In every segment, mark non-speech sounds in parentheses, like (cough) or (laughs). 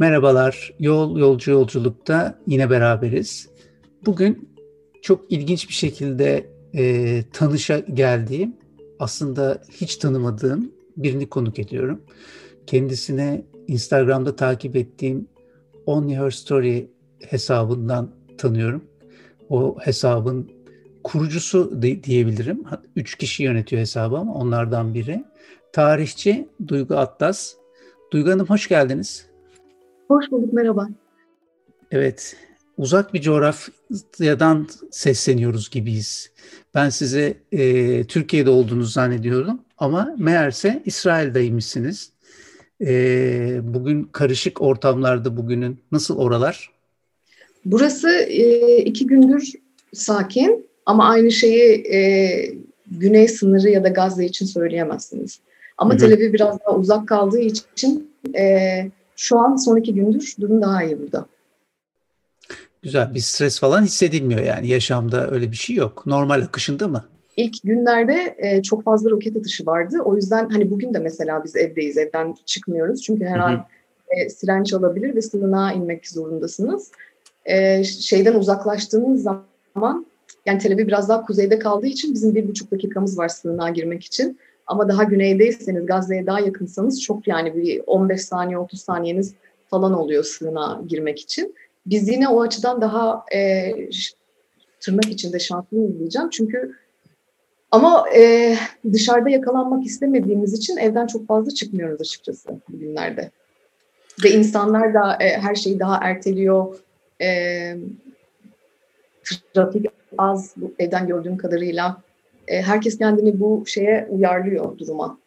Merhabalar, Yol Yolcu Yolculuk'ta yine beraberiz. Bugün çok ilginç bir şekilde e, tanışa geldiğim, aslında hiç tanımadığım birini konuk ediyorum. Kendisine Instagram'da takip ettiğim On Your Story hesabından tanıyorum. O hesabın kurucusu diyebilirim. Üç kişi yönetiyor hesabı ama onlardan biri. Tarihçi Duygu Atlas. Duygu Hanım hoş geldiniz. Hoş bulduk, merhaba. Evet, uzak bir coğrafyadan sesleniyoruz gibiyiz. Ben size e, Türkiye'de olduğunuzu zannediyordum ama meğerse İsrail'deymişsiniz. E, bugün karışık ortamlarda bugünün nasıl oralar? Burası e, iki gündür sakin ama aynı şeyi e, güney sınırı ya da Gazze için söyleyemezsiniz. Ama Tel Aviv biraz daha uzak kaldığı için e, şu an son iki gündür durum daha iyi burada. Güzel. Bir stres falan hissedilmiyor yani. Yaşamda öyle bir şey yok. Normal akışında mı? İlk günlerde e, çok fazla roket atışı vardı. O yüzden hani bugün de mesela biz evdeyiz. Evden çıkmıyoruz. Çünkü her an e, siren çalabilir ve sığınağa inmek zorundasınız. E, şeyden uzaklaştığınız zaman yani Tel Aviv biraz daha kuzeyde kaldığı için bizim bir buçuk dakikamız var sığınağa girmek için. Ama daha güneydeyseniz, Gazze'ye daha yakınsanız çok yani bir 15 saniye, 30 saniyeniz falan oluyor sığınağa girmek için. Biz yine o açıdan daha e, tırnak içinde şanslıyız diyeceğim. Çünkü ama e, dışarıda yakalanmak istemediğimiz için evden çok fazla çıkmıyoruz açıkçası bugünlerde. Ve insanlar da e, her şeyi daha erteliyor. E, trafik az evden gördüğüm kadarıyla. E, herkes kendini bu şeye uyarlıyor duruma.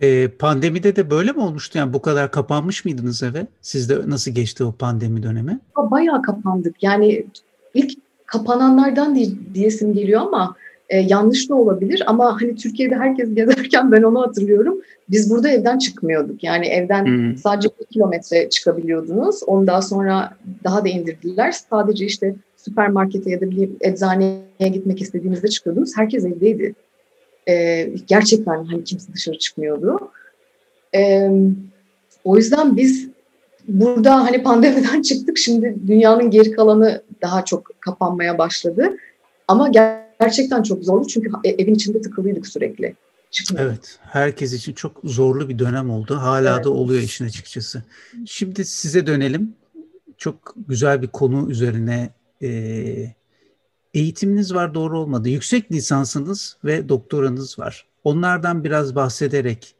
E, pandemide de böyle mi olmuştu? Yani bu kadar kapanmış mıydınız eve? Sizde nasıl geçti o pandemi dönemi? Bayağı kapandık. Yani ilk kapananlardan diyesim geliyor ama e, yanlış da olabilir. Ama hani Türkiye'de herkes gezerken ben onu hatırlıyorum. Biz burada evden çıkmıyorduk. Yani evden hmm. sadece bir kilometre çıkabiliyordunuz. Onu daha sonra daha da indirdiler. Sadece işte süpermarkete ya da bir eczaneye gitmek istediğinizde çıkıyordunuz. Herkes evdeydi. E, gerçekten hani kimse dışarı çıkmıyordu. E, o yüzden biz burada hani pandemiden (laughs) çıktık. Şimdi dünyanın geri kalanı daha çok kapanmaya başladı. Ama gerçekten çok zorlu çünkü e, evin içinde tıkılıydık sürekli. Çıkmıyor. Evet, herkes için çok zorlu bir dönem oldu. Hala evet. da oluyor işin açıkçası. Şimdi size dönelim. Çok güzel bir konu üzerine e, eğitiminiz var doğru olmadı. Yüksek lisansınız ve doktoranız var. Onlardan biraz bahsederek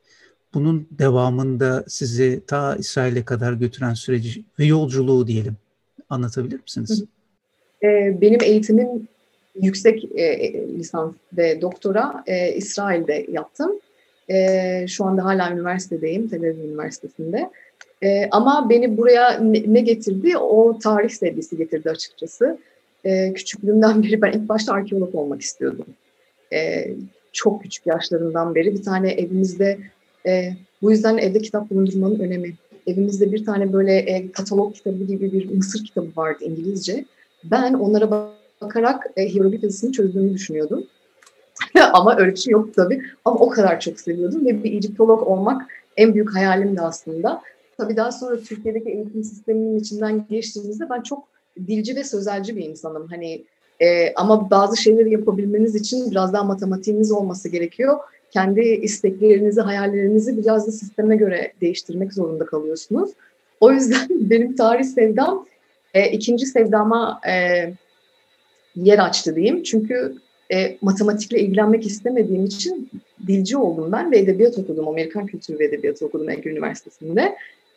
bunun devamında sizi ta İsrail'e kadar götüren süreci ve yolculuğu diyelim anlatabilir misiniz? Benim eğitimim yüksek e, lisans ve doktora e, İsrail'de yaptım. E, şu anda hala üniversitedeyim, Tel Aviv Üniversitesi'nde. E, ama beni buraya ne, ne getirdi? O tarih sevgisi getirdi açıkçası. E, küçüklüğümden beri ben ilk başta arkeolog olmak istiyordum. E, çok küçük yaşlarından beri bir tane evimizde, e, bu yüzden evde kitap bulundurmanın önemi. Evimizde bir tane böyle e, katalog kitabı gibi bir Mısır kitabı vardı İngilizce. Ben onlara bakarak e, hieroglif yazısını çözdüğümü düşünüyordum. (laughs) Ama şey yok tabii. Ama o kadar çok seviyordum ve bir Egyptolog olmak en büyük hayalimdi aslında. Tabii daha sonra Türkiye'deki eğitim sisteminin içinden geçtiğimizde ben çok dilci ve sözelci bir insanım. Hani e, ama bazı şeyleri yapabilmeniz için biraz daha matematiğiniz olması gerekiyor. Kendi isteklerinizi, hayallerinizi biraz da sisteme göre değiştirmek zorunda kalıyorsunuz. O yüzden (laughs) benim tarih sevdam e, ikinci sevdama e, yer açtı diyeyim. Çünkü e, matematikle ilgilenmek istemediğim için dilci oldum ben ve edebiyat okudum. Amerikan Kültürü ve Edebiyatı okudum Ege Üniversitesi'nde.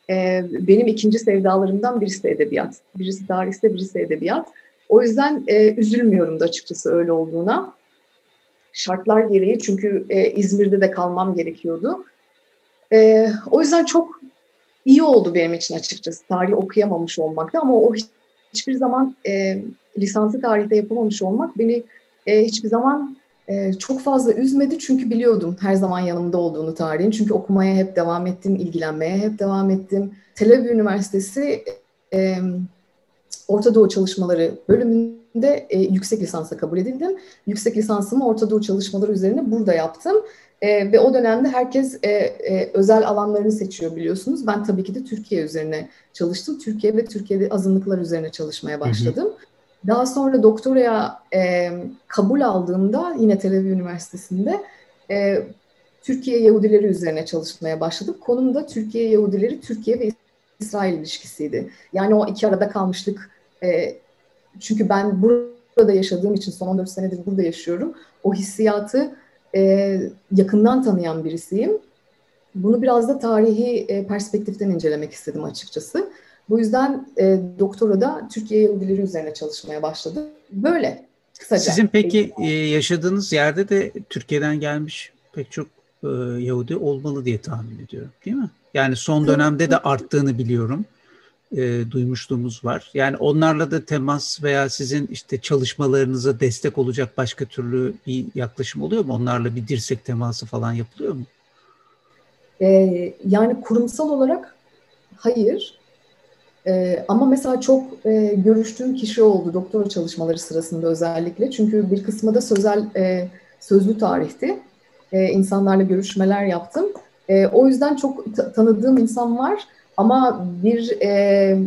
E, benim ikinci sevdalarımdan birisi de edebiyat. Birisi tarihse, birisi edebiyat. O yüzden e, üzülmüyorum da açıkçası öyle olduğuna. Şartlar gereği çünkü e, İzmir'de de kalmam gerekiyordu. E, o yüzden çok iyi oldu benim için açıkçası tarih okuyamamış olmakta ama o hiçbir zaman e, lisanslı tarihte yapamamış olmak beni e, hiçbir zaman e, çok fazla üzmedi çünkü biliyordum her zaman yanımda olduğunu tarihin. Çünkü okumaya hep devam ettim, ilgilenmeye hep devam ettim. Tel Aviv Üniversitesi e, Orta Doğu Çalışmaları bölümünde e, yüksek lisansa kabul edildim. Yüksek lisansımı Orta Doğu çalışmaları üzerine burada yaptım. E, ve o dönemde herkes e, e, özel alanlarını seçiyor biliyorsunuz. Ben tabii ki de Türkiye üzerine çalıştım. Türkiye ve Türkiye'de azınlıklar üzerine çalışmaya başladım. Hı hı. Daha sonra doktoraya e, kabul aldığımda yine Tel Aviv Üniversitesi'nde e, Türkiye Yahudileri üzerine çalışmaya başladım. Konum da Türkiye Yahudileri, Türkiye ve İsrail ilişkisiydi. Yani o iki arada kalmışlık. E, çünkü ben burada yaşadığım için son 14 senedir burada yaşıyorum. O hissiyatı e, yakından tanıyan birisiyim. Bunu biraz da tarihi e, perspektiften incelemek istedim açıkçası. Bu yüzden e, doktora da Türkiye Yahudileri üzerine çalışmaya başladım. Böyle kısaca. Sizin peki e, yaşadığınız yerde de Türkiye'den gelmiş pek çok e, Yahudi olmalı diye tahmin ediyorum değil mi? Yani son dönemde de arttığını biliyorum. E, duymuşluğumuz var. Yani onlarla da temas veya sizin işte çalışmalarınıza destek olacak başka türlü bir yaklaşım oluyor mu? Onlarla bir dirsek teması falan yapılıyor mu? E, yani kurumsal olarak hayır. E, ama mesela çok e, görüştüğüm kişi oldu doktora çalışmaları sırasında özellikle. Çünkü bir kısmı da sözel e, sözlü tarihti. E, insanlarla görüşmeler yaptım. E, o yüzden çok tanıdığım insan var ama bir e,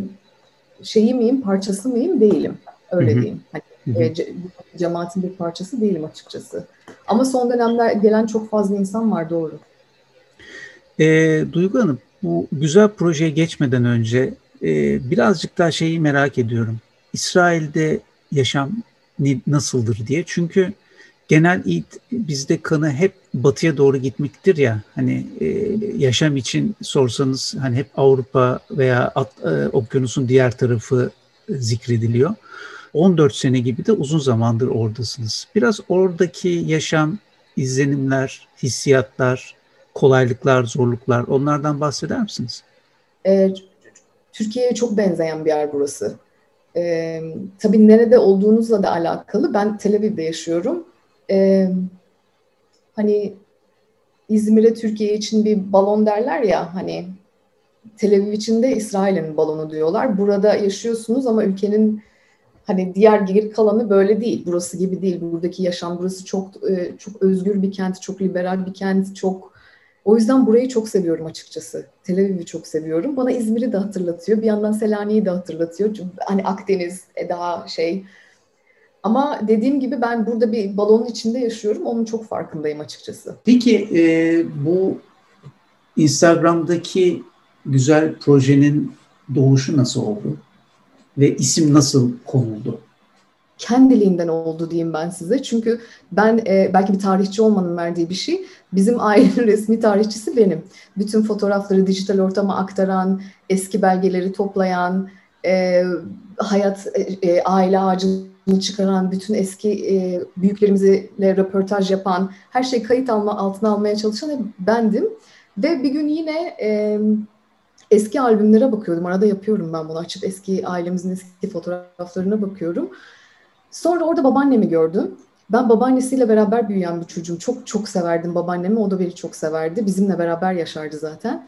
şeyi miyim, parçası mıyım değilim. Öyle Hı-hı. diyeyim. Hani, E, ce, cemaatin bir parçası değilim açıkçası. Ama son dönemler gelen çok fazla insan var doğru. E, Duygu Hanım, bu güzel projeye geçmeden önce e, birazcık daha şeyi merak ediyorum. İsrail'de yaşam nasıldır diye. Çünkü genel bizde kanı hep batıya doğru gitmektir ya. Hani e, yaşam için sorsanız hani hep Avrupa veya At, e, okyanusun diğer tarafı zikrediliyor. 14 sene gibi de uzun zamandır oradasınız. Biraz oradaki yaşam, izlenimler, hissiyatlar, kolaylıklar, zorluklar onlardan bahseder misiniz? E, Türkiye'ye çok benzeyen bir yer burası. E, tabii nerede olduğunuzla da alakalı. Ben Tel Aviv'de yaşıyorum e, hani İzmir'e Türkiye için bir balon derler ya hani Tel Aviv için de İsrail'in balonu diyorlar. Burada yaşıyorsunuz ama ülkenin hani diğer geri kalanı böyle değil. Burası gibi değil. Buradaki yaşam burası çok e, çok özgür bir kent, çok liberal bir kent, çok o yüzden burayı çok seviyorum açıkçası. Tel Aviv'i çok seviyorum. Bana İzmir'i de hatırlatıyor. Bir yandan Selanik'i de hatırlatıyor. Hani Akdeniz daha şey ama dediğim gibi ben burada bir balonun içinde yaşıyorum. Onun çok farkındayım açıkçası. Peki e, bu Instagram'daki güzel projenin doğuşu nasıl oldu? Ve isim nasıl konuldu? Kendiliğinden oldu diyeyim ben size. Çünkü ben e, belki bir tarihçi olmanın verdiği bir şey. Bizim (laughs) ailenin resmi tarihçisi benim. Bütün fotoğrafları dijital ortama aktaran, eski belgeleri toplayan, e, hayat, e, e aile ağacını çıkaran, bütün eski e, büyüklerimizle röportaj yapan, her şeyi kayıt alma, altına almaya çalışan hep bendim. Ve bir gün yine e, eski albümlere bakıyordum. Arada yapıyorum ben bunu. Açıp eski ailemizin eski fotoğraflarına bakıyorum. Sonra orada babaannemi gördüm. Ben babaannesiyle beraber büyüyen bir çocuğum. Çok çok severdim babaannemi. O da beni çok severdi. Bizimle beraber yaşardı zaten.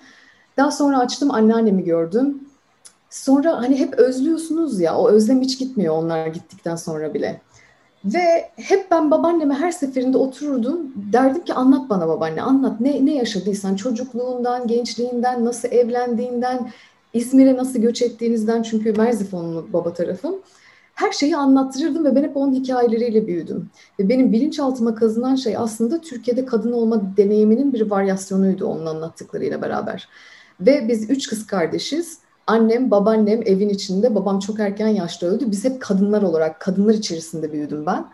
Daha sonra açtım anneannemi gördüm. Sonra hani hep özlüyorsunuz ya, o özlem hiç gitmiyor onlar gittikten sonra bile. Ve hep ben babaanneme her seferinde otururdum. Derdim ki anlat bana babaanne, anlat. Ne, ne yaşadıysan çocukluğundan, gençliğinden, nasıl evlendiğinden, İzmir'e nasıl göç ettiğinizden. Çünkü Merzifonlu baba tarafım. Her şeyi anlattırırdım ve ben hep onun hikayeleriyle büyüdüm. Ve benim bilinçaltıma kazınan şey aslında Türkiye'de kadın olma deneyiminin bir varyasyonuydu onun anlattıklarıyla beraber. Ve biz üç kız kardeşiz Annem, babaannem evin içinde. Babam çok erken yaşta öldü. Biz hep kadınlar olarak, kadınlar içerisinde büyüdüm ben.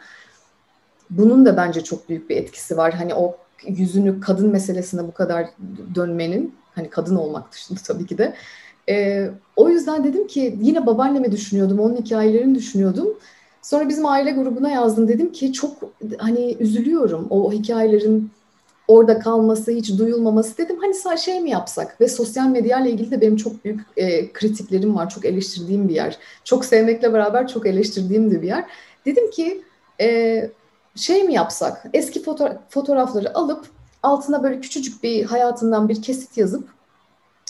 Bunun da bence çok büyük bir etkisi var. Hani o yüzünü kadın meselesine bu kadar dönmenin, hani kadın olmak dışında tabii ki de. Ee, o yüzden dedim ki yine babaannemi düşünüyordum, onun hikayelerini düşünüyordum. Sonra bizim aile grubuna yazdım. Dedim ki çok hani üzülüyorum o hikayelerin orada kalması, hiç duyulmaması dedim. Hani şey mi yapsak? Ve sosyal medya ile ilgili de benim çok büyük e, kritiklerim var. Çok eleştirdiğim bir yer. Çok sevmekle beraber çok eleştirdiğim de bir yer. Dedim ki e, şey mi yapsak? Eski foto- fotoğrafları alıp altına böyle küçücük bir hayatından bir kesit yazıp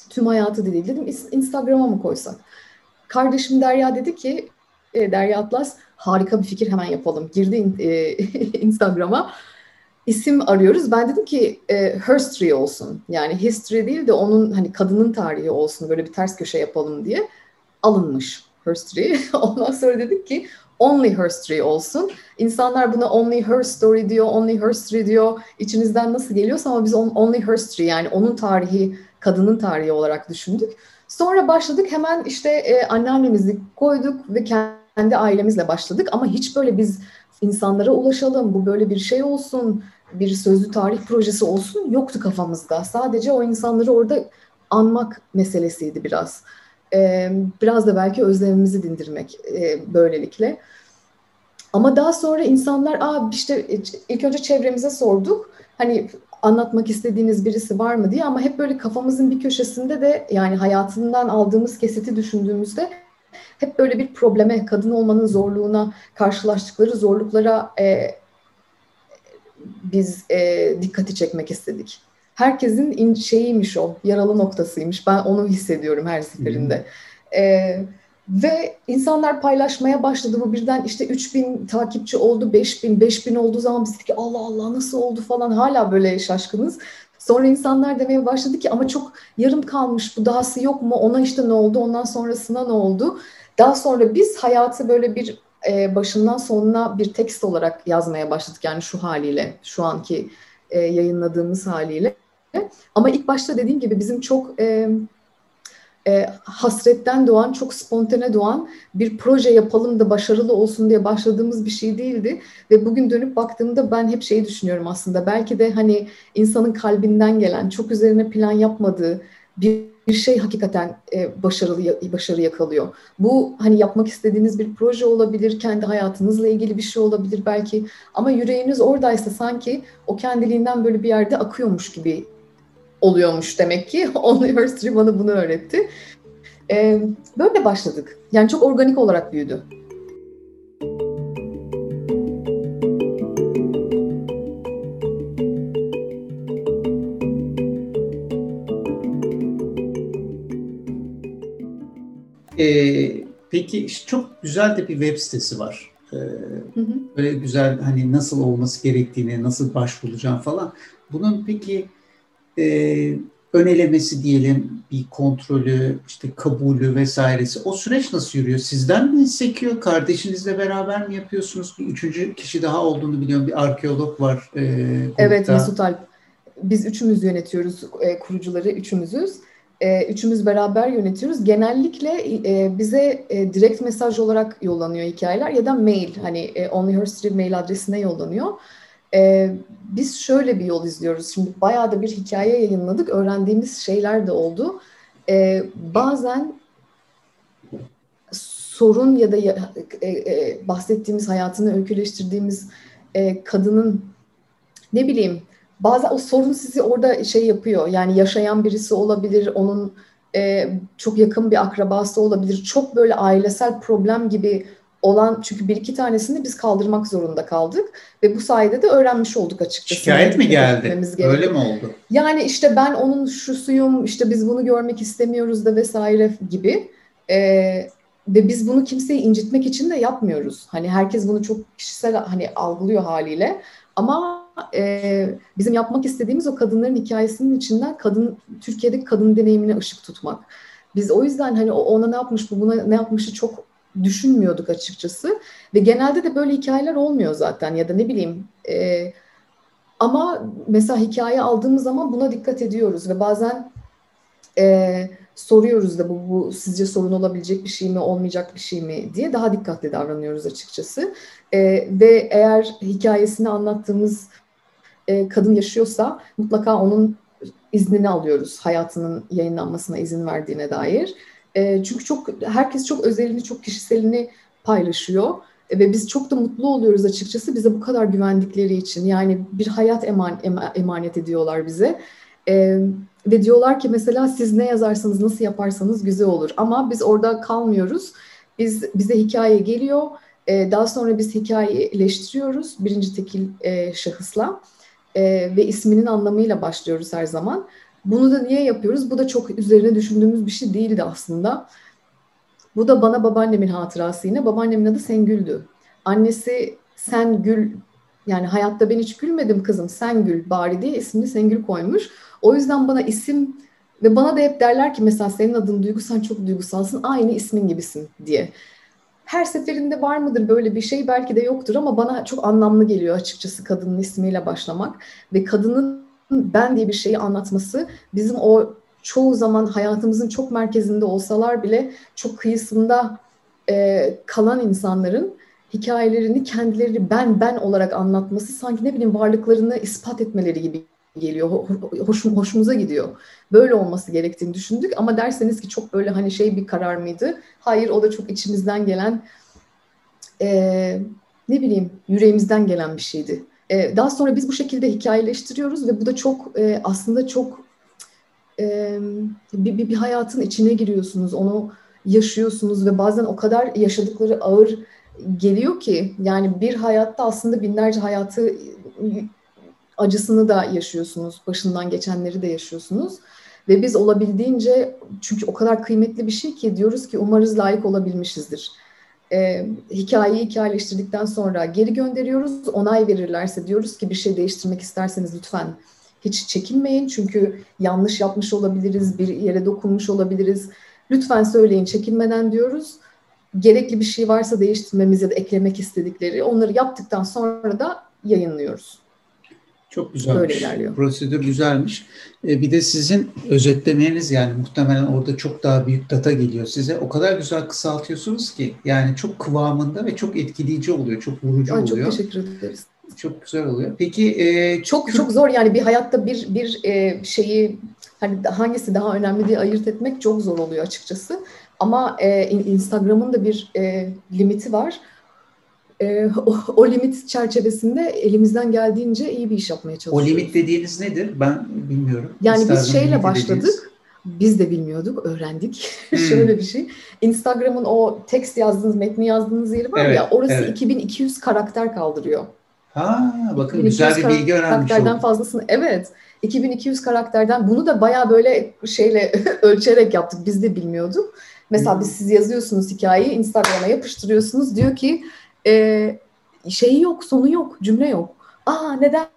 tüm hayatı değil dedim Instagram'a mı koysak? Kardeşim Derya dedi ki e, Derya Atlas harika bir fikir hemen yapalım. Girdi e, (laughs) Instagram'a isim arıyoruz. Ben dedim ki e, Herstory olsun. Yani history değil de onun hani kadının tarihi olsun. Böyle bir ters köşe yapalım diye alınmış Herstory. (laughs) Ondan sonra dedik ki Only Her Story olsun. İnsanlar buna Only Her Story diyor, Only Her Story diyor. İçinizden nasıl geliyorsa ama biz Only Her Story yani onun tarihi, kadının tarihi olarak düşündük. Sonra başladık hemen işte e, anneannemizi koyduk ve kendi ailemizle başladık. Ama hiç böyle biz insanlara ulaşalım, bu böyle bir şey olsun, bir sözlü tarih projesi olsun yoktu kafamızda. Sadece o insanları orada anmak meselesiydi biraz. Ee, biraz da belki özlemimizi dindirmek e, böylelikle. Ama daha sonra insanlar, Aa, işte ilk önce çevremize sorduk. Hani anlatmak istediğiniz birisi var mı diye ama hep böyle kafamızın bir köşesinde de yani hayatından aldığımız kesiti düşündüğümüzde hep böyle bir probleme, kadın olmanın zorluğuna, karşılaştıkları zorluklara e, biz e, dikkati çekmek istedik. Herkesin in, şeyiymiş o, yaralı noktasıymış. Ben onu hissediyorum her seferinde. Hmm. E, ve insanlar paylaşmaya başladı. Bu birden işte 3000 takipçi oldu, 5000, 5000 olduğu zaman biz dedik Allah Allah nasıl oldu falan hala böyle şaşkınız. Sonra insanlar demeye başladı ki ama çok yarım kalmış bu dahası yok mu? Ona işte ne oldu? Ondan sonrasına ne oldu? Daha sonra biz hayatı böyle bir e, başından sonuna bir tekst olarak yazmaya başladık. Yani şu haliyle, şu anki e, yayınladığımız haliyle. Ama ilk başta dediğim gibi bizim çok e, e, hasretten doğan, çok spontane doğan bir proje yapalım da başarılı olsun diye başladığımız bir şey değildi. Ve bugün dönüp baktığımda ben hep şeyi düşünüyorum aslında. Belki de hani insanın kalbinden gelen, çok üzerine plan yapmadığı bir bir şey hakikaten e, başarılı başarı yakalıyor. Bu hani yapmak istediğiniz bir proje olabilir, kendi hayatınızla ilgili bir şey olabilir belki ama yüreğiniz oradaysa sanki o kendiliğinden böyle bir yerde akıyormuş gibi oluyormuş demek ki. Only Her bana bunu öğretti. E, böyle başladık. Yani çok organik olarak büyüdü. Ee, peki çok güzel de bir web sitesi var. Ee, hı hı. Böyle güzel hani nasıl olması gerektiğini, nasıl başvuracağım falan. Bunun peki e, önelemesi diyelim, bir kontrolü, işte kabulü vesairesi. O süreç nasıl yürüyor? Sizden mi sekiyor? Kardeşinizle beraber mi yapıyorsunuz? Bir üçüncü kişi daha olduğunu biliyorum. Bir arkeolog var. E, evet Mesut Alp. Biz üçümüz yönetiyoruz e, kurucuları, üçümüzüz e, üçümüz beraber yönetiyoruz. Genellikle e, bize e, direkt mesaj olarak yollanıyor hikayeler ya da mail. Hani e, Only Her Street mail adresine yollanıyor. E, biz şöyle bir yol izliyoruz. Şimdi bayağı da bir hikaye yayınladık. Öğrendiğimiz şeyler de oldu. E, bazen sorun ya da e, e, bahsettiğimiz hayatını öyküleştirdiğimiz e, kadının ne bileyim bazen o sorun sizi orada şey yapıyor. Yani yaşayan birisi olabilir, onun e, çok yakın bir akrabası olabilir. Çok böyle ailesel problem gibi olan çünkü bir iki tanesini biz kaldırmak zorunda kaldık ve bu sayede de öğrenmiş olduk açıkçası. Şikayet mi geldi? Öyle mi oldu? Yani işte ben onun şusuyum, işte biz bunu görmek istemiyoruz da vesaire gibi. Ee, ve biz bunu kimseyi incitmek için de yapmıyoruz. Hani herkes bunu çok kişisel hani algılıyor haliyle. Ama e, bizim yapmak istediğimiz o kadınların hikayesinin içinden kadın Türkiye'deki kadın deneyimine ışık tutmak. Biz o yüzden hani ona ne yapmış bu buna ne yapmışı çok düşünmüyorduk açıkçası ve genelde de böyle hikayeler olmuyor zaten ya da ne bileyim e, ama mesela hikaye aldığımız zaman buna dikkat ediyoruz ve bazen e, soruyoruz da bu, bu sizce sorun olabilecek bir şey mi olmayacak bir şey mi diye daha dikkatli davranıyoruz açıkçası e, ve eğer hikayesini anlattığımız e, kadın yaşıyorsa mutlaka onun iznini alıyoruz hayatının yayınlanmasına izin verdiğine dair. E, çünkü çok herkes çok özelini, çok kişiselini paylaşıyor ve biz çok da mutlu oluyoruz açıkçası bize bu kadar güvendikleri için. Yani bir hayat eman, emanet ediyorlar bize. E, ve diyorlar ki mesela siz ne yazarsanız, nasıl yaparsanız güzel olur. Ama biz orada kalmıyoruz. Biz bize hikaye geliyor. E, daha sonra biz hikayeleştiriyoruz birinci tekil e, şahısla e, ve isminin anlamıyla başlıyoruz her zaman. Bunu da niye yapıyoruz? Bu da çok üzerine düşündüğümüz bir şey değildi aslında. Bu da bana babaannemin hatırası yine. Babaannemin adı Sengül'dü. Annesi Sen Gül Yani hayatta ben hiç gülmedim kızım sen gül bari diye ismini Sengül koymuş. O yüzden bana isim ve bana da hep derler ki mesela senin adın Duygu sen çok duygusalsın aynı ismin gibisin diye. Her seferinde var mıdır böyle bir şey belki de yoktur ama bana çok anlamlı geliyor açıkçası kadının ismiyle başlamak ve kadının ben diye bir şeyi anlatması bizim o çoğu zaman hayatımızın çok merkezinde olsalar bile çok kıyısında e, kalan insanların hikayelerini kendileri ben ben olarak anlatması sanki ne bileyim varlıklarını ispat etmeleri gibi geliyor. Hoşum, hoşumuza gidiyor. Böyle olması gerektiğini düşündük ama derseniz ki çok böyle hani şey bir karar mıydı? Hayır o da çok içimizden gelen e, ne bileyim yüreğimizden gelen bir şeydi. E, daha sonra biz bu şekilde hikayeleştiriyoruz ve bu da çok e, aslında çok e, bir, bir, bir hayatın içine giriyorsunuz. Onu yaşıyorsunuz ve bazen o kadar yaşadıkları ağır geliyor ki yani bir hayatta aslında binlerce hayatı acısını da yaşıyorsunuz, başından geçenleri de yaşıyorsunuz. Ve biz olabildiğince çünkü o kadar kıymetli bir şey ki diyoruz ki umarız layık olabilmişizdir. Ee, hikayeyi hikayeleştirdikten sonra geri gönderiyoruz. Onay verirlerse diyoruz ki bir şey değiştirmek isterseniz lütfen hiç çekinmeyin. Çünkü yanlış yapmış olabiliriz, bir yere dokunmuş olabiliriz. Lütfen söyleyin çekinmeden diyoruz. Gerekli bir şey varsa değiştirmemiz ya da eklemek istedikleri onları yaptıktan sonra da yayınlıyoruz. Çok güzelmiş. Böyle ilerliyor. Prosedür güzelmiş. E, bir de sizin özetlemeniz yani muhtemelen orada çok daha büyük data geliyor size. O kadar güzel kısaltıyorsunuz ki yani çok kıvamında ve çok etkileyici oluyor. Çok vurucu Ay, oluyor. Çok teşekkür ederiz. Çok güzel oluyor. Peki e, çok çok zor yani bir hayatta bir bir e, şeyi hani hangisi daha önemli diye ayırt etmek çok zor oluyor açıkçası. Ama e, Instagram'ın da bir e, limiti var e, o, o limit çerçevesinde elimizden geldiğince iyi bir iş yapmaya çalışıyoruz. O limit dediğiniz nedir? Ben bilmiyorum. Yani Instagram biz şeyle başladık. Dediğiniz... Biz de bilmiyorduk, öğrendik. (laughs) Hmm. Şöyle bir şey. Instagram'ın o text yazdığınız, metni yazdığınız yeri var evet, ya, orası evet. 2200 karakter kaldırıyor. Ha, bakın güzel bir bilgi öğrenmiş karakterden oldum. fazlasını. Evet. 2200 karakterden bunu da baya böyle şeyle (laughs) ölçerek yaptık. Biz de bilmiyorduk. Mesela hmm. biz siz yazıyorsunuz hikayeyi Instagram'a yapıştırıyorsunuz. Diyor ki e, şeyi yok, sonu yok, cümle yok. Aa neden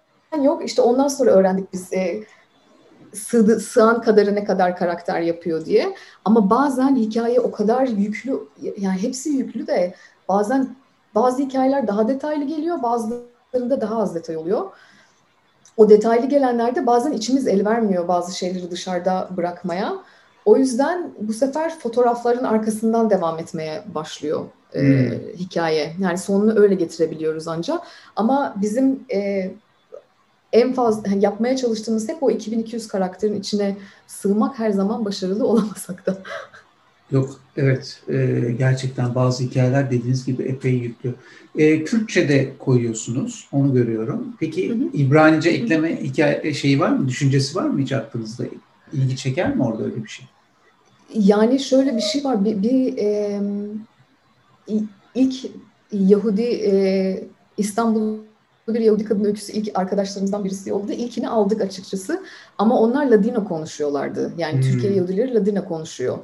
yok? İşte ondan sonra öğrendik biz e, sığdı, sığan kadarı ne kadar karakter yapıyor diye. Ama bazen hikaye o kadar yüklü, yani hepsi yüklü de bazen bazı hikayeler daha detaylı geliyor, bazılarında daha az detay oluyor. O detaylı gelenlerde bazen içimiz el vermiyor bazı şeyleri dışarıda bırakmaya. O yüzden bu sefer fotoğrafların arkasından devam etmeye başlıyor e, hmm. hikaye. Yani sonunu öyle getirebiliyoruz ancak. Ama bizim e, en fazla yani yapmaya çalıştığımız hep o 2200 karakterin içine sığmak her zaman başarılı olamasak da. Yok, evet. E, gerçekten bazı hikayeler dediğiniz gibi epey yüklü. E, Kürtçe de koyuyorsunuz, onu görüyorum. Peki hı hı. İbranice ekleme hı hı. hikaye şeyi var mı, düşüncesi var mı hiç aklınızda? İlgi çeker mi orada öyle bir şey? Yani şöyle bir şey var. Bir, bir e, ilk Yahudi e, İstanbul'da bir Yahudi kadın öyküsü ilk arkadaşlarımızdan birisi oldu. İlkini aldık açıkçası. Ama onlar Ladino konuşuyorlardı. Yani hmm. Türkiye Yahudileri Ladino konuşuyor.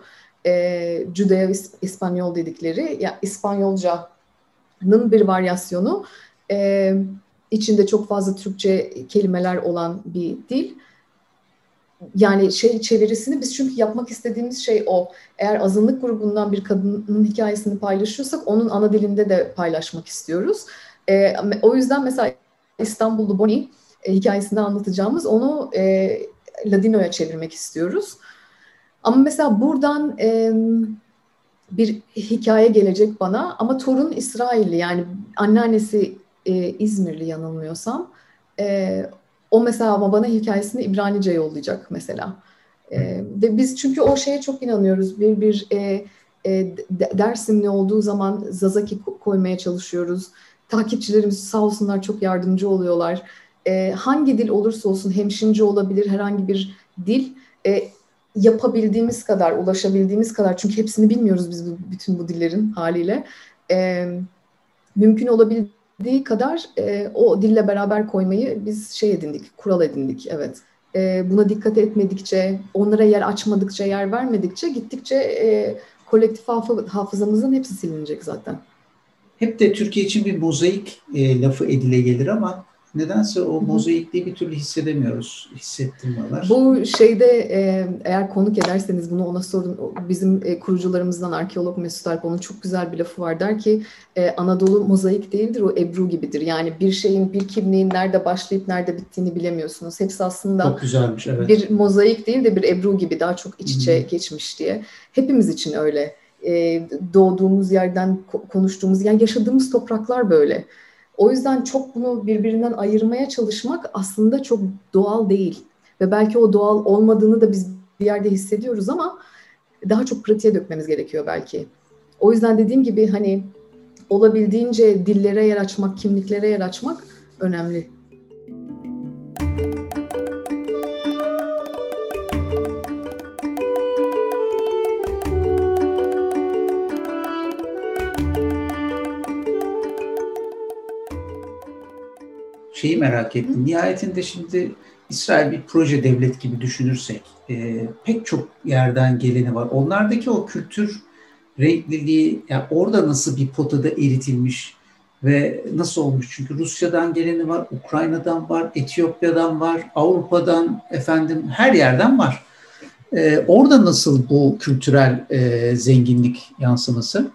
E, Judeo İspanyol dedikleri, ya İspanyolca'nın bir varyasyonu. E, içinde çok fazla Türkçe kelimeler olan bir dil yani şey çevirisini biz çünkü yapmak istediğimiz şey o. Eğer azınlık grubundan bir kadının hikayesini paylaşıyorsak onun ana dilinde de paylaşmak istiyoruz. E, o yüzden mesela İstanbullu Bonnie e, hikayesinde anlatacağımız onu e, Ladino'ya çevirmek istiyoruz. Ama mesela buradan e, bir hikaye gelecek bana ama torun İsrailli yani anneannesi e, İzmirli yanılmıyorsam. E, o mesela ama bana hikayesini İbranice yollayacak mesela. E, ve biz çünkü o şeye çok inanıyoruz. Bir bir e, e, Dersimli olduğu zaman Zazaki koymaya çalışıyoruz. Takipçilerimiz sağ olsunlar çok yardımcı oluyorlar. E, hangi dil olursa olsun hemşince olabilir herhangi bir dil e, yapabildiğimiz kadar, ulaşabildiğimiz kadar çünkü hepsini bilmiyoruz biz bu, bütün bu dillerin haliyle. E, mümkün olabildiği edildiği kadar e, o dille beraber koymayı biz şey edindik, kural edindik. Evet. E, buna dikkat etmedikçe, onlara yer açmadıkça, yer vermedikçe gittikçe e, kolektif hafı, hafızamızın hepsi silinecek zaten. hep de Türkiye için bir mozaik e, lafı edile gelir ama nedense o mozaikliği bir türlü hissedemiyoruz, hissettirmiyorlar. Bu şeyde e, eğer konuk ederseniz bunu ona sorun. Bizim e, kurucularımızdan arkeolog Mesut Alp onun çok güzel bir lafı var. Der ki e, Anadolu mozaik değildir, o Ebru gibidir. Yani bir şeyin, bir kimliğin nerede başlayıp nerede bittiğini bilemiyorsunuz. Hepsi aslında çok güzelmiş, evet. bir mozaik değil de bir Ebru gibi daha çok iç içe hmm. geçmiş diye. Hepimiz için öyle. Doğduğumuz yerden konuştuğumuz, yani yaşadığımız topraklar böyle. O yüzden çok bunu birbirinden ayırmaya çalışmak aslında çok doğal değil. Ve belki o doğal olmadığını da biz bir yerde hissediyoruz ama daha çok pratiğe dökmemiz gerekiyor belki. O yüzden dediğim gibi hani olabildiğince dillere yer açmak, kimliklere yer açmak önemli. Şeyi merak ettim. Nihayetinde şimdi İsrail bir proje devlet gibi düşünürsek e, pek çok yerden geleni var. Onlardaki o kültür renkliliği yani orada nasıl bir potada eritilmiş ve nasıl olmuş? Çünkü Rusya'dan geleni var, Ukrayna'dan var, Etiyopya'dan var, Avrupa'dan efendim her yerden var. E, orada nasıl bu kültürel e, zenginlik yansıması?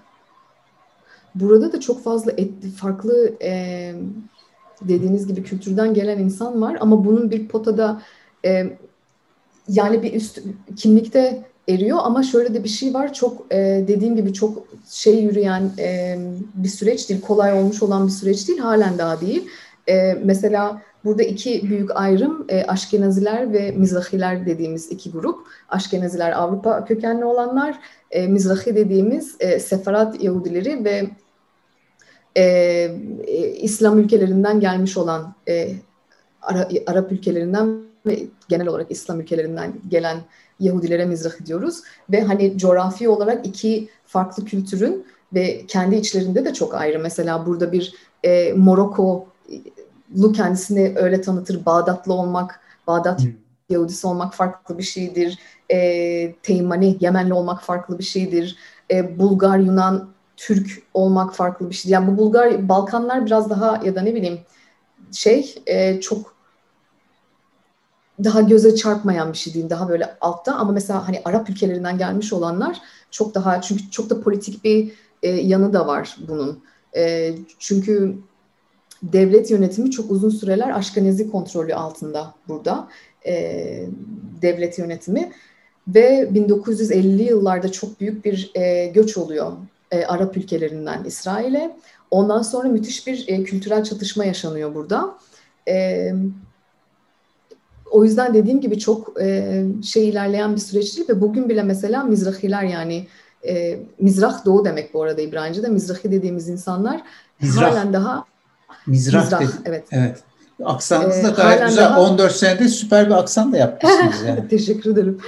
Burada da çok fazla et, farklı e, dediğiniz gibi kültürden gelen insan var ama bunun bir potada e, yani bir üst kimlikte eriyor ama şöyle de bir şey var çok e, dediğim gibi çok şey yürüyen e, bir süreç değil kolay olmuş olan bir süreç değil halen daha değil. E, mesela burada iki büyük ayrım e, Aşkenaziler ve Mizrahiler dediğimiz iki grup. Aşkenaziler Avrupa kökenli olanlar, e, Mizrahi dediğimiz e, Sefarat Yahudileri ve e, e, İslam ülkelerinden gelmiş olan e, Ara, Arap ülkelerinden ve genel olarak İslam ülkelerinden gelen Yahudilere mizrah diyoruz ve hani coğrafi olarak iki farklı kültürün ve kendi içlerinde de çok ayrı. Mesela burada bir e, Morokolu kendisini öyle tanıtır. Bağdatlı olmak, Bağdat hmm. Yahudisi olmak farklı bir şeydir. E, Teymani, Yemenli olmak farklı bir şeydir. E, Bulgar, Yunan Türk olmak farklı bir şey. Yani bu Bulgar, Balkanlar biraz daha ya da ne bileyim şey e, çok daha göze çarpmayan bir şey diyeyim. Daha böyle altta ama mesela hani Arap ülkelerinden gelmiş olanlar çok daha çünkü çok da politik bir e, yanı da var bunun. E, çünkü devlet yönetimi çok uzun süreler Aşkenezi kontrolü altında burada. E, devlet yönetimi ve 1950'li yıllarda çok büyük bir e, göç oluyor e, Arap ülkelerinden İsrail'e. Ondan sonra müthiş bir e, kültürel çatışma yaşanıyor burada. E, o yüzden dediğim gibi çok e, şey ilerleyen bir süreç değil ve bugün bile mesela Mizrahiler yani e, Mizrah Doğu demek bu arada İbranice'de. Mizrahi dediğimiz insanlar Mizrah. halen daha Mizrah, Mizrah evet. Evet. Aksanınız da ee, gayet güzel. Daha... 14 senede süper bir aksan da yapmışsınız yani. (laughs) Teşekkür ederim.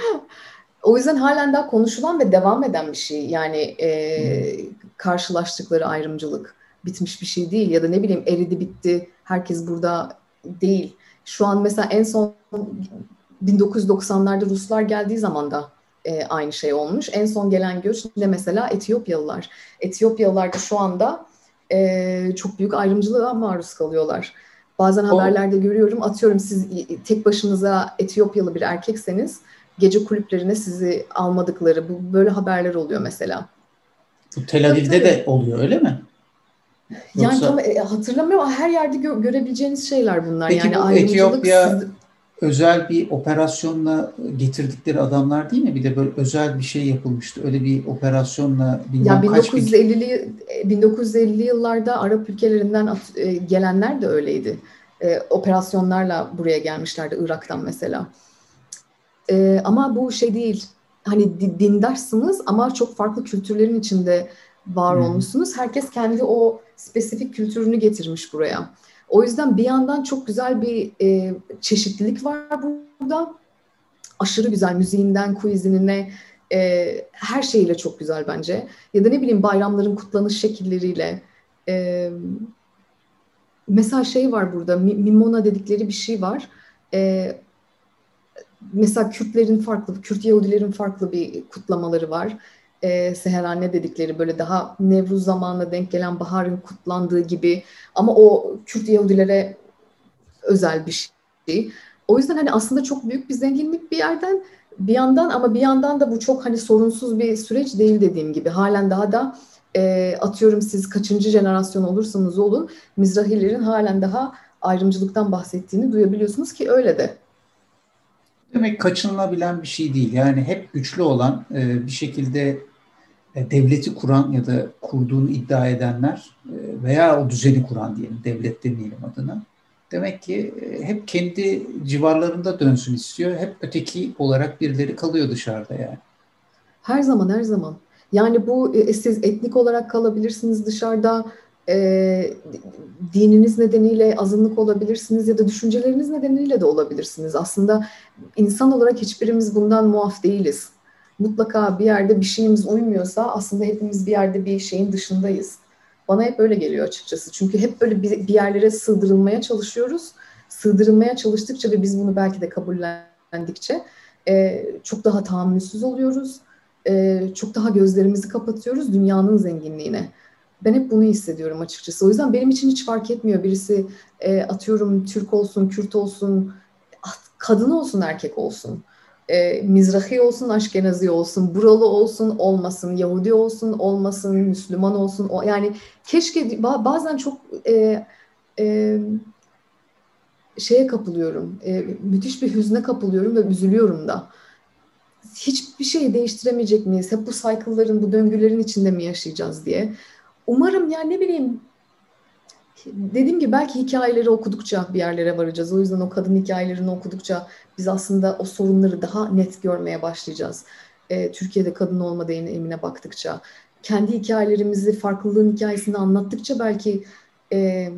O yüzden halen daha konuşulan ve devam eden bir şey. Yani e, hmm. karşılaştıkları ayrımcılık bitmiş bir şey değil ya da ne bileyim eridi bitti herkes burada değil. Şu an mesela en son 1990'larda Ruslar geldiği zaman da e, aynı şey olmuş. En son gelen göç de mesela Etiyopyalılar. Etiyopyalılar da şu anda e, çok büyük ayrımcılığa maruz kalıyorlar. Bazen o... haberlerde görüyorum atıyorum siz tek başınıza Etiyopyalı bir erkekseniz gece kulüplerine sizi almadıkları bu böyle haberler oluyor mesela. Bu Tel Aviv'de de oluyor öyle mi? Yani Yoksa... tam e, hatırlamıyorum ama her yerde gö- görebileceğiniz şeyler bunlar. Peki yani bu Etiyopya siz... özel bir operasyonla getirdikleri adamlar değil mi? Bir de böyle özel bir şey yapılmıştı. Öyle bir operasyonla ya 1950'li bin... 1950'li yıllarda Arap ülkelerinden at, e, gelenler de öyleydi. E, operasyonlarla buraya gelmişlerdi Irak'tan mesela. E, ama bu şey değil. Hani dindarsınız ama çok farklı kültürlerin içinde var olmuşsunuz. Herkes kendi o spesifik kültürünü getirmiş buraya. O yüzden bir yandan çok güzel bir e, çeşitlilik var burada. Aşırı güzel müziğinden, kuizinine, e, her şeyiyle çok güzel bence. Ya da ne bileyim bayramların kutlanış şekilleriyle. E, mesela şey var burada, Mimona dedikleri bir şey var. E, mesela Kürtlerin farklı, Kürt Yahudilerin farklı bir kutlamaları var. e, seherane dedikleri böyle daha Nevruz zamanına denk gelen baharın kutlandığı gibi ama o Kürt Yahudilere özel bir şey. O yüzden hani aslında çok büyük bir zenginlik bir yerden bir yandan ama bir yandan da bu çok hani sorunsuz bir süreç değil dediğim gibi. Halen daha da e, atıyorum siz kaçıncı jenerasyon olursanız olun Mizrahilerin halen daha ayrımcılıktan bahsettiğini duyabiliyorsunuz ki öyle de. Demek kaçınılabilen bir şey değil. Yani hep güçlü olan e, bir şekilde e, devleti kuran ya da kurduğunu iddia edenler e, veya o düzeni kuran diyelim, devlet demeyelim adına. Demek ki hep kendi civarlarında dönsün istiyor. Hep öteki olarak birileri kalıyor dışarıda yani. Her zaman her zaman. Yani bu siz etnik olarak kalabilirsiniz dışarıda, e, dininiz nedeniyle azınlık olabilirsiniz ya da düşünceleriniz nedeniyle de olabilirsiniz. Aslında insan olarak hiçbirimiz bundan muaf değiliz mutlaka bir yerde bir şeyimiz uymuyorsa aslında hepimiz bir yerde bir şeyin dışındayız. Bana hep öyle geliyor açıkçası. Çünkü hep böyle bir, yerlere sığdırılmaya çalışıyoruz. Sığdırılmaya çalıştıkça ve biz bunu belki de kabullendikçe e, çok daha tahammülsüz oluyoruz. E, çok daha gözlerimizi kapatıyoruz dünyanın zenginliğine. Ben hep bunu hissediyorum açıkçası. O yüzden benim için hiç fark etmiyor. Birisi e, atıyorum Türk olsun, Kürt olsun, kadın olsun, erkek olsun e, Mizrahi olsun, Aşkenazi olsun, Buralı olsun, olmasın, Yahudi olsun, olmasın, Müslüman olsun. O, yani keşke bazen çok e, e, şeye kapılıyorum, e, müthiş bir hüzne kapılıyorum ve üzülüyorum da. Hiçbir şeyi değiştiremeyecek miyiz? Hep bu cycle'ların, bu döngülerin içinde mi yaşayacağız diye. Umarım yani ne bileyim dediğim gibi belki hikayeleri okudukça bir yerlere varacağız. O yüzden o kadın hikayelerini okudukça biz aslında o sorunları daha net görmeye başlayacağız. E, Türkiye'de kadın olma deneyimine baktıkça, kendi hikayelerimizi, farklılığın hikayesini anlattıkça belki e,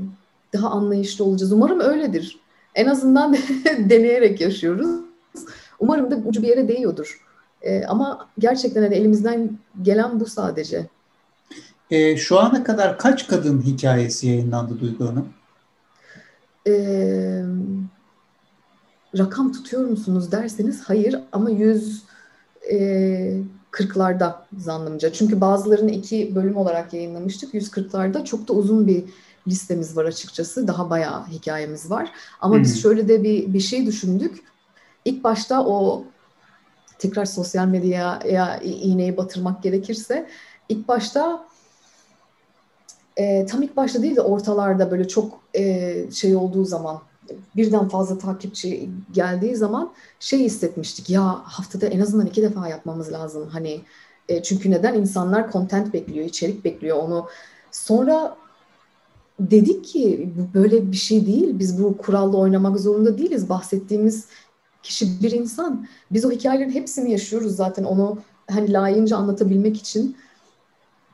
daha anlayışlı olacağız. Umarım öyledir. En azından (laughs) deneyerek yaşıyoruz. Umarım da ucu bir yere değiyordur. E, ama gerçekten hani elimizden gelen bu sadece. E, şu ana kadar kaç kadın hikayesi yayınlandı Duygu Hanım? E, rakam tutuyor musunuz derseniz hayır ama yüz e, kırklarda zannımca. Çünkü bazılarını iki bölüm olarak yayınlamıştık. 140'larda çok da uzun bir listemiz var açıkçası. Daha bayağı hikayemiz var. Ama Hı-hı. biz şöyle de bir, bir şey düşündük. İlk başta o tekrar sosyal medyaya iğneyi batırmak gerekirse ilk başta e, tam ilk başta değil de ortalarda böyle çok e, şey olduğu zaman birden fazla takipçi geldiği zaman şey hissetmiştik. Ya haftada en azından iki defa yapmamız lazım. Hani e, çünkü neden? İnsanlar content bekliyor içerik bekliyor onu. Sonra dedik ki bu böyle bir şey değil. Biz bu kuralla oynamak zorunda değiliz. Bahsettiğimiz kişi bir insan. Biz o hikayelerin hepsini yaşıyoruz zaten. Onu hani layığınca anlatabilmek için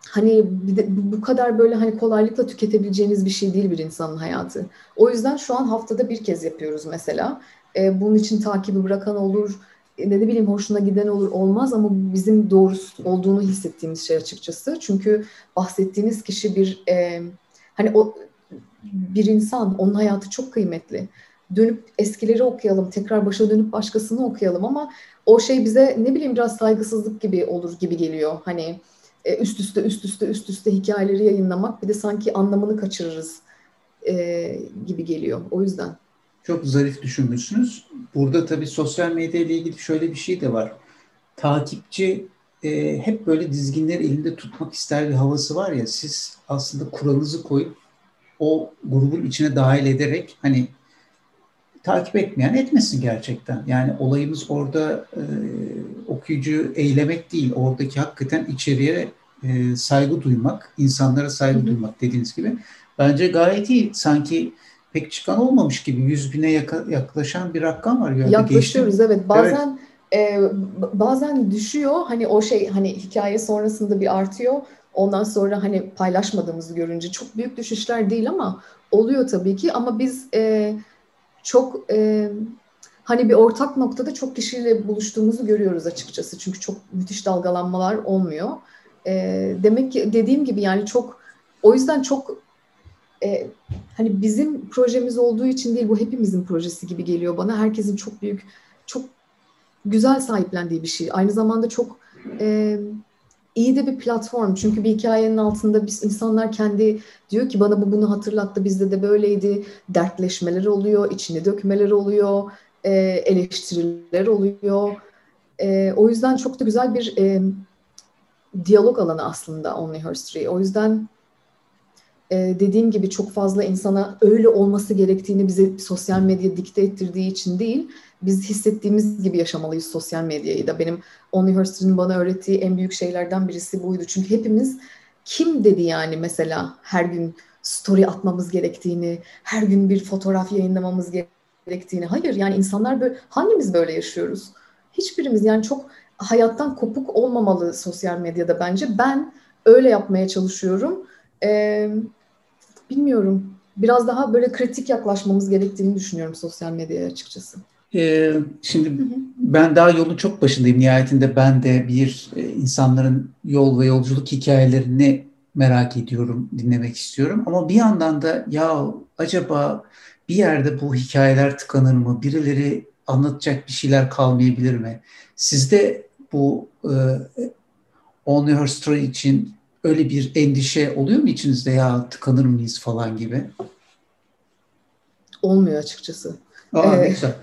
hani bu kadar böyle hani kolaylıkla tüketebileceğiniz bir şey değil bir insanın hayatı. O yüzden şu an haftada bir kez yapıyoruz mesela. E, bunun için takibi bırakan olur, e, ne de bileyim hoşuna giden olur olmaz ama bizim doğrusu olduğunu hissettiğimiz şey açıkçası. Çünkü bahsettiğiniz kişi bir e, hani o bir insan, onun hayatı çok kıymetli. Dönüp eskileri okuyalım, tekrar başa dönüp başkasını okuyalım ama o şey bize ne bileyim biraz saygısızlık gibi olur gibi geliyor. Hani e, üst üste üst üste üst üste hikayeleri yayınlamak bir de sanki anlamını kaçırırız e, gibi geliyor. O yüzden. Çok zarif düşünmüşsünüz. Burada tabii sosyal medya ile ilgili şöyle bir şey de var. Takipçi e, hep böyle dizginleri elinde tutmak ister bir havası var ya. Siz aslında kuralınızı koyup o grubun içine dahil ederek hani takip etmeyen etmesin gerçekten. Yani olayımız orada e, okuyucu eylemek değil. Oradaki hakikaten içeriye e, saygı duymak, insanlara saygı Hı-hı. duymak dediğiniz gibi. Bence gayet iyi. Sanki pek çıkan olmamış gibi. Yüz bine yaka, yaklaşan bir rakam var. Yaklaşıyoruz evet. Bazen evet. E, bazen düşüyor. Hani o şey hani hikaye sonrasında bir artıyor. Ondan sonra hani paylaşmadığımızı görünce çok büyük düşüşler değil ama oluyor tabii ki. Ama biz e, çok e, hani bir ortak noktada çok kişiyle buluştuğumuzu görüyoruz açıkçası. Çünkü çok müthiş dalgalanmalar olmuyor. E, demek ki dediğim gibi yani çok o yüzden çok e, hani bizim projemiz olduğu için değil bu hepimizin projesi gibi geliyor bana. Herkesin çok büyük, çok güzel sahiplendiği bir şey. Aynı zamanda çok e, iyi de bir platform. Çünkü bir hikayenin altında biz insanlar kendi diyor ki bana bu bunu hatırlattı bizde de böyleydi. Dertleşmeler oluyor, içini dökmeler oluyor, e, eleştiriler oluyor. E, o yüzden çok da güzel bir e, diyalog alanı aslında Only Herstory. O yüzden e, dediğim gibi çok fazla insana öyle olması gerektiğini bize sosyal medya dikte ettirdiği için değil, biz hissettiğimiz gibi yaşamalıyız sosyal medyayı da. Benim Only Herstory'nin bana öğrettiği en büyük şeylerden birisi buydu. Çünkü hepimiz kim dedi yani mesela her gün story atmamız gerektiğini, her gün bir fotoğraf yayınlamamız gerektiğini. Hayır yani insanlar böyle, hangimiz böyle yaşıyoruz? Hiçbirimiz yani çok hayattan kopuk olmamalı sosyal medyada bence. Ben öyle yapmaya çalışıyorum. Ee, bilmiyorum. Biraz daha böyle kritik yaklaşmamız gerektiğini düşünüyorum sosyal medyaya açıkçası. Ee, şimdi hı hı. ben daha yolun çok başındayım. Nihayetinde ben de bir e, insanların yol ve yolculuk hikayelerini merak ediyorum, dinlemek istiyorum. Ama bir yandan da ya acaba bir yerde bu hikayeler tıkanır mı? Birileri anlatacak bir şeyler kalmayabilir mi? Sizde bu e, Only Her Story için öyle bir endişe oluyor mu içinizde ya tıkanır mıyız falan gibi? Olmuyor açıkçası. Aa, ee, güzel.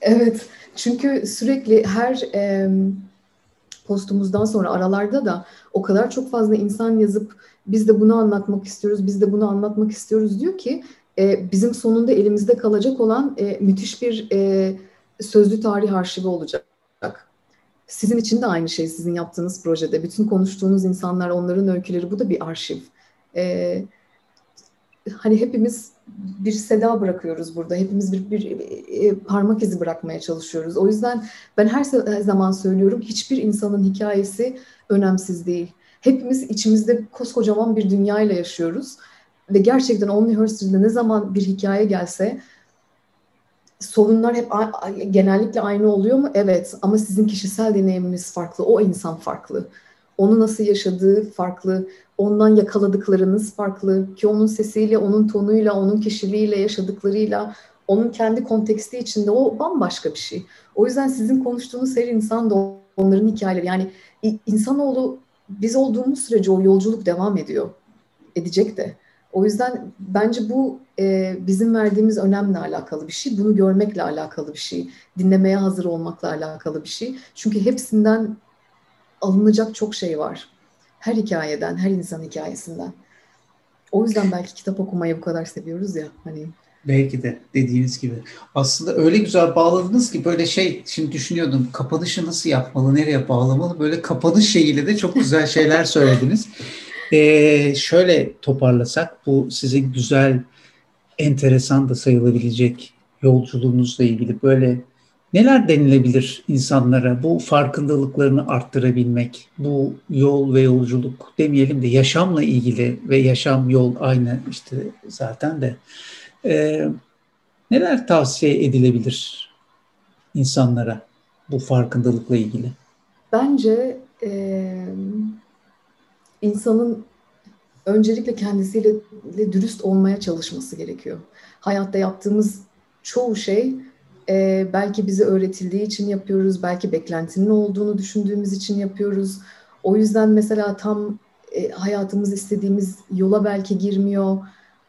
Evet çünkü sürekli her e, postumuzdan sonra aralarda da o kadar çok fazla insan yazıp biz de bunu anlatmak istiyoruz, biz de bunu anlatmak istiyoruz diyor ki e, bizim sonunda elimizde kalacak olan e, müthiş bir e, sözlü tarih arşivi olacak. Sizin için de aynı şey sizin yaptığınız projede. Bütün konuştuğunuz insanlar, onların öyküleri bu da bir arşiv. E, hani hepimiz bir seda bırakıyoruz burada. Hepimiz bir, bir, bir e, parmak izi bırakmaya çalışıyoruz. O yüzden ben her zaman söylüyorum hiçbir insanın hikayesi önemsiz değil. Hepimiz içimizde koskocaman bir dünyayla yaşıyoruz. Ve gerçekten Only Herstory'de ne zaman bir hikaye gelse sorunlar hep genellikle aynı oluyor mu? Evet ama sizin kişisel deneyiminiz farklı. O insan farklı. Onu nasıl yaşadığı farklı ondan yakaladıklarınız farklı ki onun sesiyle, onun tonuyla, onun kişiliğiyle, yaşadıklarıyla, onun kendi konteksti içinde o bambaşka bir şey. O yüzden sizin konuştuğunuz her insan da onların hikayeleri. Yani insanoğlu biz olduğumuz sürece o yolculuk devam ediyor. Edecek de. O yüzden bence bu e, bizim verdiğimiz önemle alakalı bir şey. Bunu görmekle alakalı bir şey. Dinlemeye hazır olmakla alakalı bir şey. Çünkü hepsinden alınacak çok şey var. Her hikayeden, her insan hikayesinden. O yüzden belki kitap okumayı bu kadar seviyoruz ya. Hani Belki de dediğiniz gibi. Aslında öyle güzel bağladınız ki böyle şey şimdi düşünüyordum kapanışı nasıl yapmalı, nereye bağlamalı böyle kapanış şeyiyle de çok güzel şeyler söylediniz. (laughs) Ee, şöyle toparlasak bu sizin güzel, enteresan da sayılabilecek yolculuğunuzla ilgili böyle Neler denilebilir insanlara bu farkındalıklarını arttırabilmek, bu yol ve yolculuk demeyelim de yaşamla ilgili ve yaşam yol aynı işte zaten de e, neler tavsiye edilebilir insanlara bu farkındalıkla ilgili? Bence e, insanın öncelikle kendisiyle dürüst olmaya çalışması gerekiyor. Hayatta yaptığımız çoğu şey e, belki bize öğretildiği için yapıyoruz, belki beklentinin olduğunu düşündüğümüz için yapıyoruz. O yüzden mesela tam e, hayatımız istediğimiz yola belki girmiyor.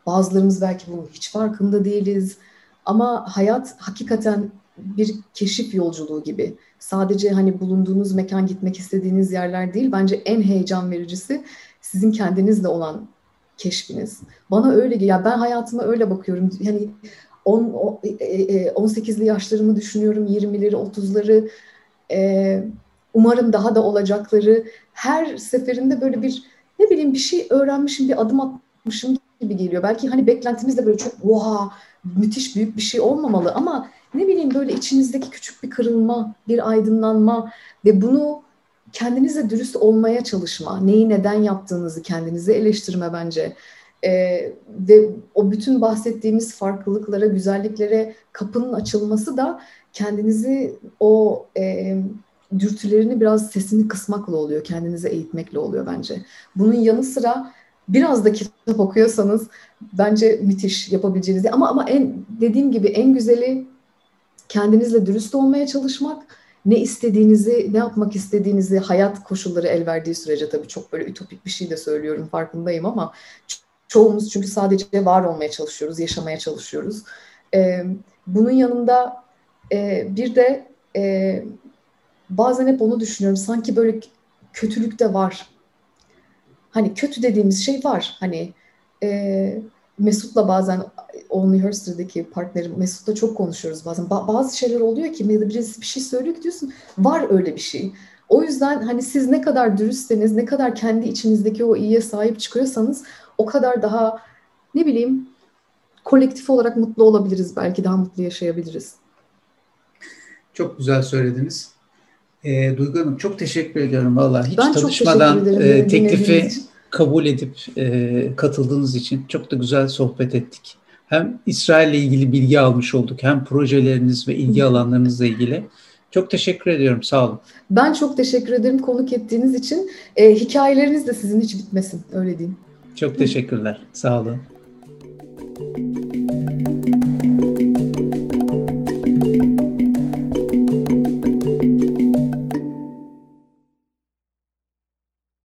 Bazılarımız belki bunun hiç farkında değiliz. Ama hayat hakikaten bir keşif yolculuğu gibi. Sadece hani bulunduğunuz mekan gitmek istediğiniz yerler değil. Bence en heyecan vericisi sizin kendinizle olan keşfiniz. Bana öyle. Yani ben hayatıma öyle bakıyorum. Yani 10, 18'li e, e, yaşlarımı düşünüyorum, 20'leri, 30'ları. E, umarım daha da olacakları. Her seferinde böyle bir ne bileyim bir şey öğrenmişim, bir adım atmışım gibi geliyor. Belki hani beklentimiz de böyle çok wow, müthiş büyük bir şey olmamalı ama ne bileyim böyle içinizdeki küçük bir kırılma, bir aydınlanma ve bunu kendinize dürüst olmaya çalışma. Neyi neden yaptığınızı kendinizi eleştirme bence. E, ve o bütün bahsettiğimiz farklılıklara, güzelliklere kapının açılması da kendinizi o e, dürtülerini biraz sesini kısmakla oluyor, kendinize eğitmekle oluyor bence. Bunun yanı sıra biraz da kitap okuyorsanız bence müthiş yapabileceğiniz. Ama ama en dediğim gibi en güzeli kendinizle dürüst olmaya çalışmak, ne istediğinizi, ne yapmak istediğinizi hayat koşulları el verdiği sürece tabii çok böyle ütopik bir şey de söylüyorum farkındayım ama çoğumuz çünkü sadece var olmaya çalışıyoruz, yaşamaya çalışıyoruz. E, bunun yanında e, bir de e, bazen hep onu düşünüyorum sanki böyle kötülük de var. Hani kötü dediğimiz şey var. Hani e, Mesut'la bazen Only Herster'daki partnerim Mesut'la çok konuşuyoruz bazen. Ba- bazı şeyler oluyor ki ya da birisi bir şey söylüyor ki diyorsun var öyle bir şey. O yüzden hani siz ne kadar dürüstseniz, ne kadar kendi içinizdeki o iyiye sahip çıkıyorsanız o kadar daha ne bileyim kolektif olarak mutlu olabiliriz. Belki daha mutlu yaşayabiliriz. Çok güzel söylediniz. E, Duygu Hanım çok teşekkür ediyorum valla. Hiç ben tanışmadan e, teklifi kabul edip e, katıldığınız için çok da güzel sohbet ettik. Hem İsrail ile ilgili bilgi almış olduk hem projeleriniz ve ilgi alanlarınızla ilgili. Çok teşekkür ediyorum. Sağ olun. Ben çok teşekkür ederim konuk ettiğiniz için. E, hikayeleriniz de sizin hiç bitmesin. Öyle diyeyim. Çok teşekkürler. Sağ olun.